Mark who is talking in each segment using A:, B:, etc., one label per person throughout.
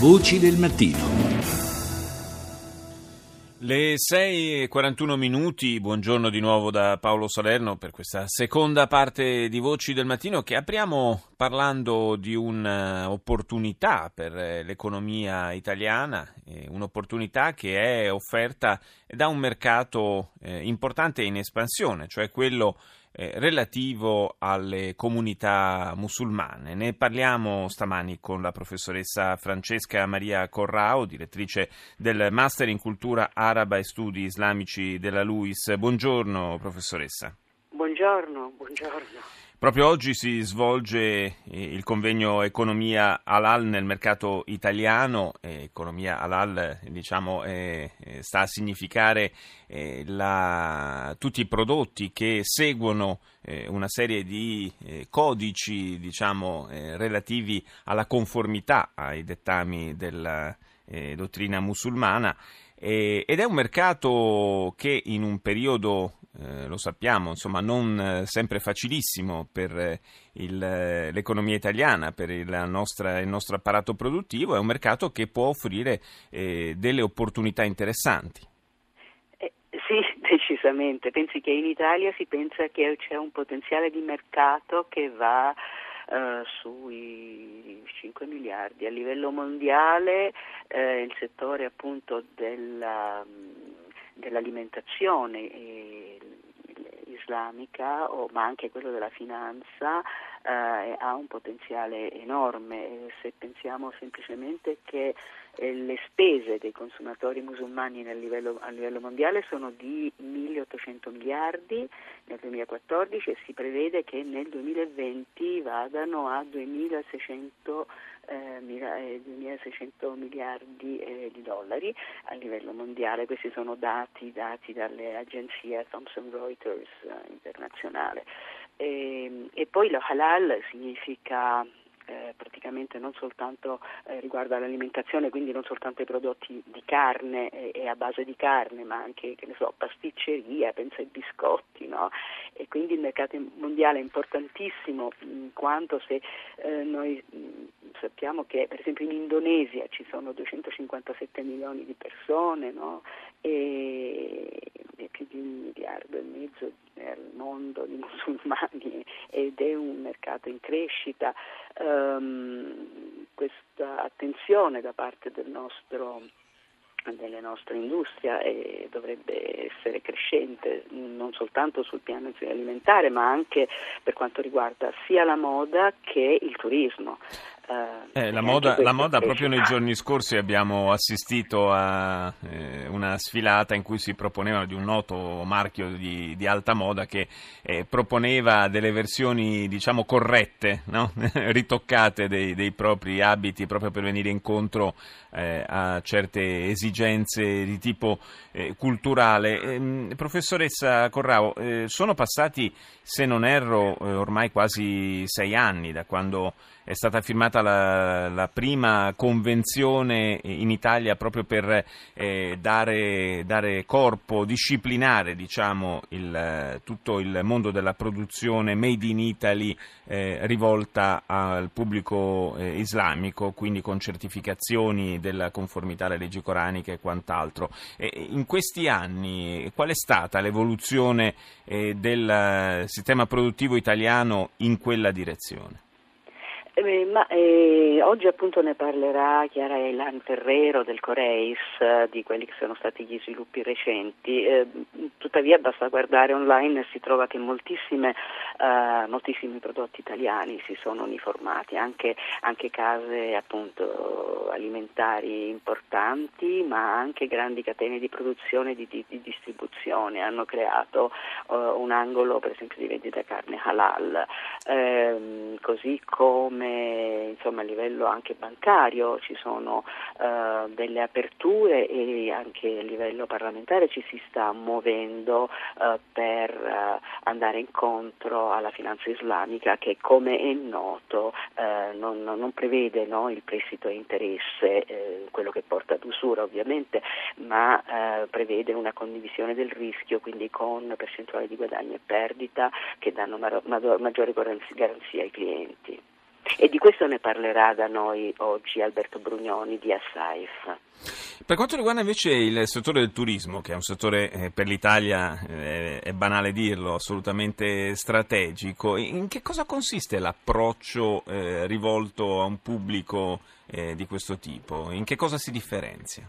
A: Voci del mattino.
B: Le 6.41 minuti, buongiorno di nuovo da Paolo Salerno per questa seconda parte di Voci del Mattino che apriamo parlando di un'opportunità per l'economia italiana, eh, un'opportunità che è offerta da un mercato eh, importante in espansione, cioè quello eh, relativo alle comunità musulmane. Ne parliamo stamani con la professoressa Francesca Maria Corrao, direttrice del Master in Cultura Araba e Studi Islamici della LUIS. Buongiorno professoressa.
C: Buongiorno, buongiorno.
B: Proprio oggi si svolge eh, il convegno Economia Halal nel mercato italiano. Economia Halal diciamo, eh, sta a significare eh, la, tutti i prodotti che seguono eh, una serie di eh, codici diciamo, eh, relativi alla conformità ai dettami della dottrina musulmana ed è un mercato che in un periodo eh, lo sappiamo, insomma, non eh, sempre facilissimo per eh, il, eh, l'economia italiana, per il, nostra, il, nostro apparato produttivo, è un mercato che può offrire eh, delle opportunità interessanti.
C: sì, decisamente. Pensi che in Italia si pensa che c'è un potenziale di mercato che va sui 5 miliardi. A livello mondiale il settore appunto della dell'alimentazione eh, islamica, o, ma anche quello della finanza, eh, ha un potenziale enorme. Se pensiamo semplicemente che eh, le spese dei consumatori musulmani livello, a livello mondiale sono di 1.800 miliardi nel 2014 e si prevede che nel 2020 vadano a 2.600 eh, 2.600 eh, miliardi eh, di dollari a livello mondiale, questi sono dati dati dalle agenzie Thomson Reuters eh, internazionale. E, ehm, e poi lo halal significa eh, praticamente non soltanto eh, riguarda l'alimentazione, quindi non soltanto i prodotti di carne e, e a base di carne, ma anche so, pasticceria, pensa ai biscotti, no? e quindi il mercato mondiale è importantissimo in quanto se eh, noi mh, sappiamo che per esempio in Indonesia ci sono 257 milioni di persone no? e più di un miliardo e mezzo nel mondo di musulmani ed è un mercato in crescita. Um, questa attenzione da parte del nostro della nostra industria e dovrebbe essere crescente non soltanto sul piano alimentare ma anche per quanto riguarda sia la moda che il turismo.
B: Eh, la moda, la moda proprio nei giorni scorsi abbiamo assistito a eh, una sfilata in cui si proponeva di un noto marchio di, di alta moda che eh, proponeva delle versioni diciamo corrette, no? ritoccate dei, dei, propri abiti proprio per venire incontro eh, a certe esigenze di tipo eh, culturale. Ehm, professoressa Corrao, eh, sono passati, se non erro, ormai quasi sei anni da quando è stata firmata la, la prima convenzione in Italia proprio per eh, dare, dare, corpo, disciplinare diciamo, il, tutto il mondo della produzione made in Italy eh, rivolta al pubblico eh, islamico, quindi con certificazioni della conformità alle leggi coraniche e quant'altro. in questi anni qual è stata l'evoluzione eh, del sistema produttivo italiano in quella direzione?
C: Eh, ma, eh, oggi appunto ne parlerà Chiara Elan Ferrero del Coreis, eh, di quelli che sono stati gli sviluppi recenti. Eh, tuttavia basta guardare online e si trova che eh, moltissimi prodotti italiani si sono uniformati, anche, anche case appunto alimentari importanti, ma anche grandi catene di produzione e di, di, di, distribuzione hanno creato un angolo per esempio di vendita carne halal, ehm, così come come insomma, a livello anche bancario ci sono uh, delle aperture e anche a livello parlamentare ci si sta muovendo uh, per uh, andare incontro alla finanza islamica che come è noto non, non, prevede no, il prestito a interesse, quello che porta ad usura ovviamente, ma prevede una condivisione del rischio, quindi con percentuali di guadagno e perdita che danno maggiore garanzia ai clienti. E di questo ne parlerà da noi oggi Alberto Brugnoni di Assaif.
B: Per quanto riguarda invece il settore del turismo, che è un settore eh, per l'Italia, eh, è banale dirlo, assolutamente strategico, in che cosa consiste l'approccio eh, rivolto a un pubblico di questo tipo? In che cosa si differenzia?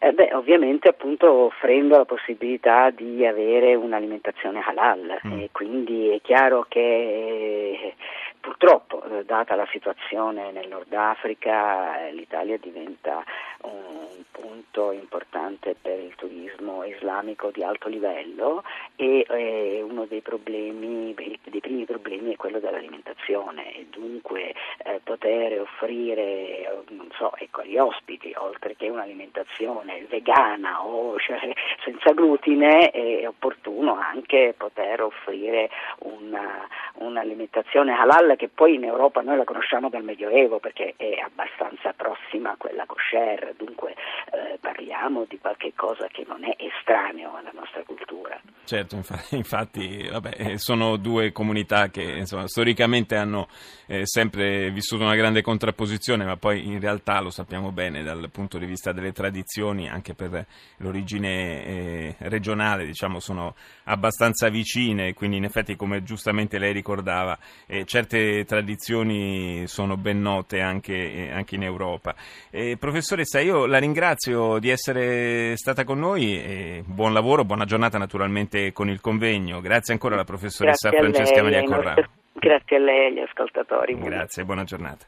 C: Eh beh, ovviamente appunto offrendo la possibilità di avere un'alimentazione halal mm. e quindi è chiaro che purtroppo, eh, data la situazione nel Nord Africa, eh, l'Italia diventa un punto importante per il turismo islamico di alto livello e eh, uno dei problemi, dei primi problemi è quello dell'alimentazione e dunque eh, poter offrire so, ecco, agli ospiti, oltre che un'alimentazione vegana o cioè, senza glutine, è opportuno anche poter offrire una, un'alimentazione halal che poi in Europa noi la conosciamo dal Medioevo perché è abbastanza prossima a quella kosher, dunque eh, parliamo di qualche cosa che non è estraneo alla nostra cultura.
B: Certo, infatti, vabbè, eh, sono due comunità che insomma, storicamente hanno eh, sempre vissuto una grande contrapposizione, ma poi in realtà lo sappiamo bene dal punto di vista delle tradizioni, anche per l'origine eh, regionale, diciamo, sono abbastanza vicine, quindi in effetti come giustamente lei ricordava, eh, certe tradizioni sono ben note anche, anche in Europa. professoressa, io la ringrazio di essere stata con noi e buon lavoro, buona giornata naturalmente con il convegno. Grazie ancora alla professoressa
C: Grazie
B: Francesca Maria Corrado.
C: Grazie a lei e agli ascoltatori.
B: Grazie, buona giornata.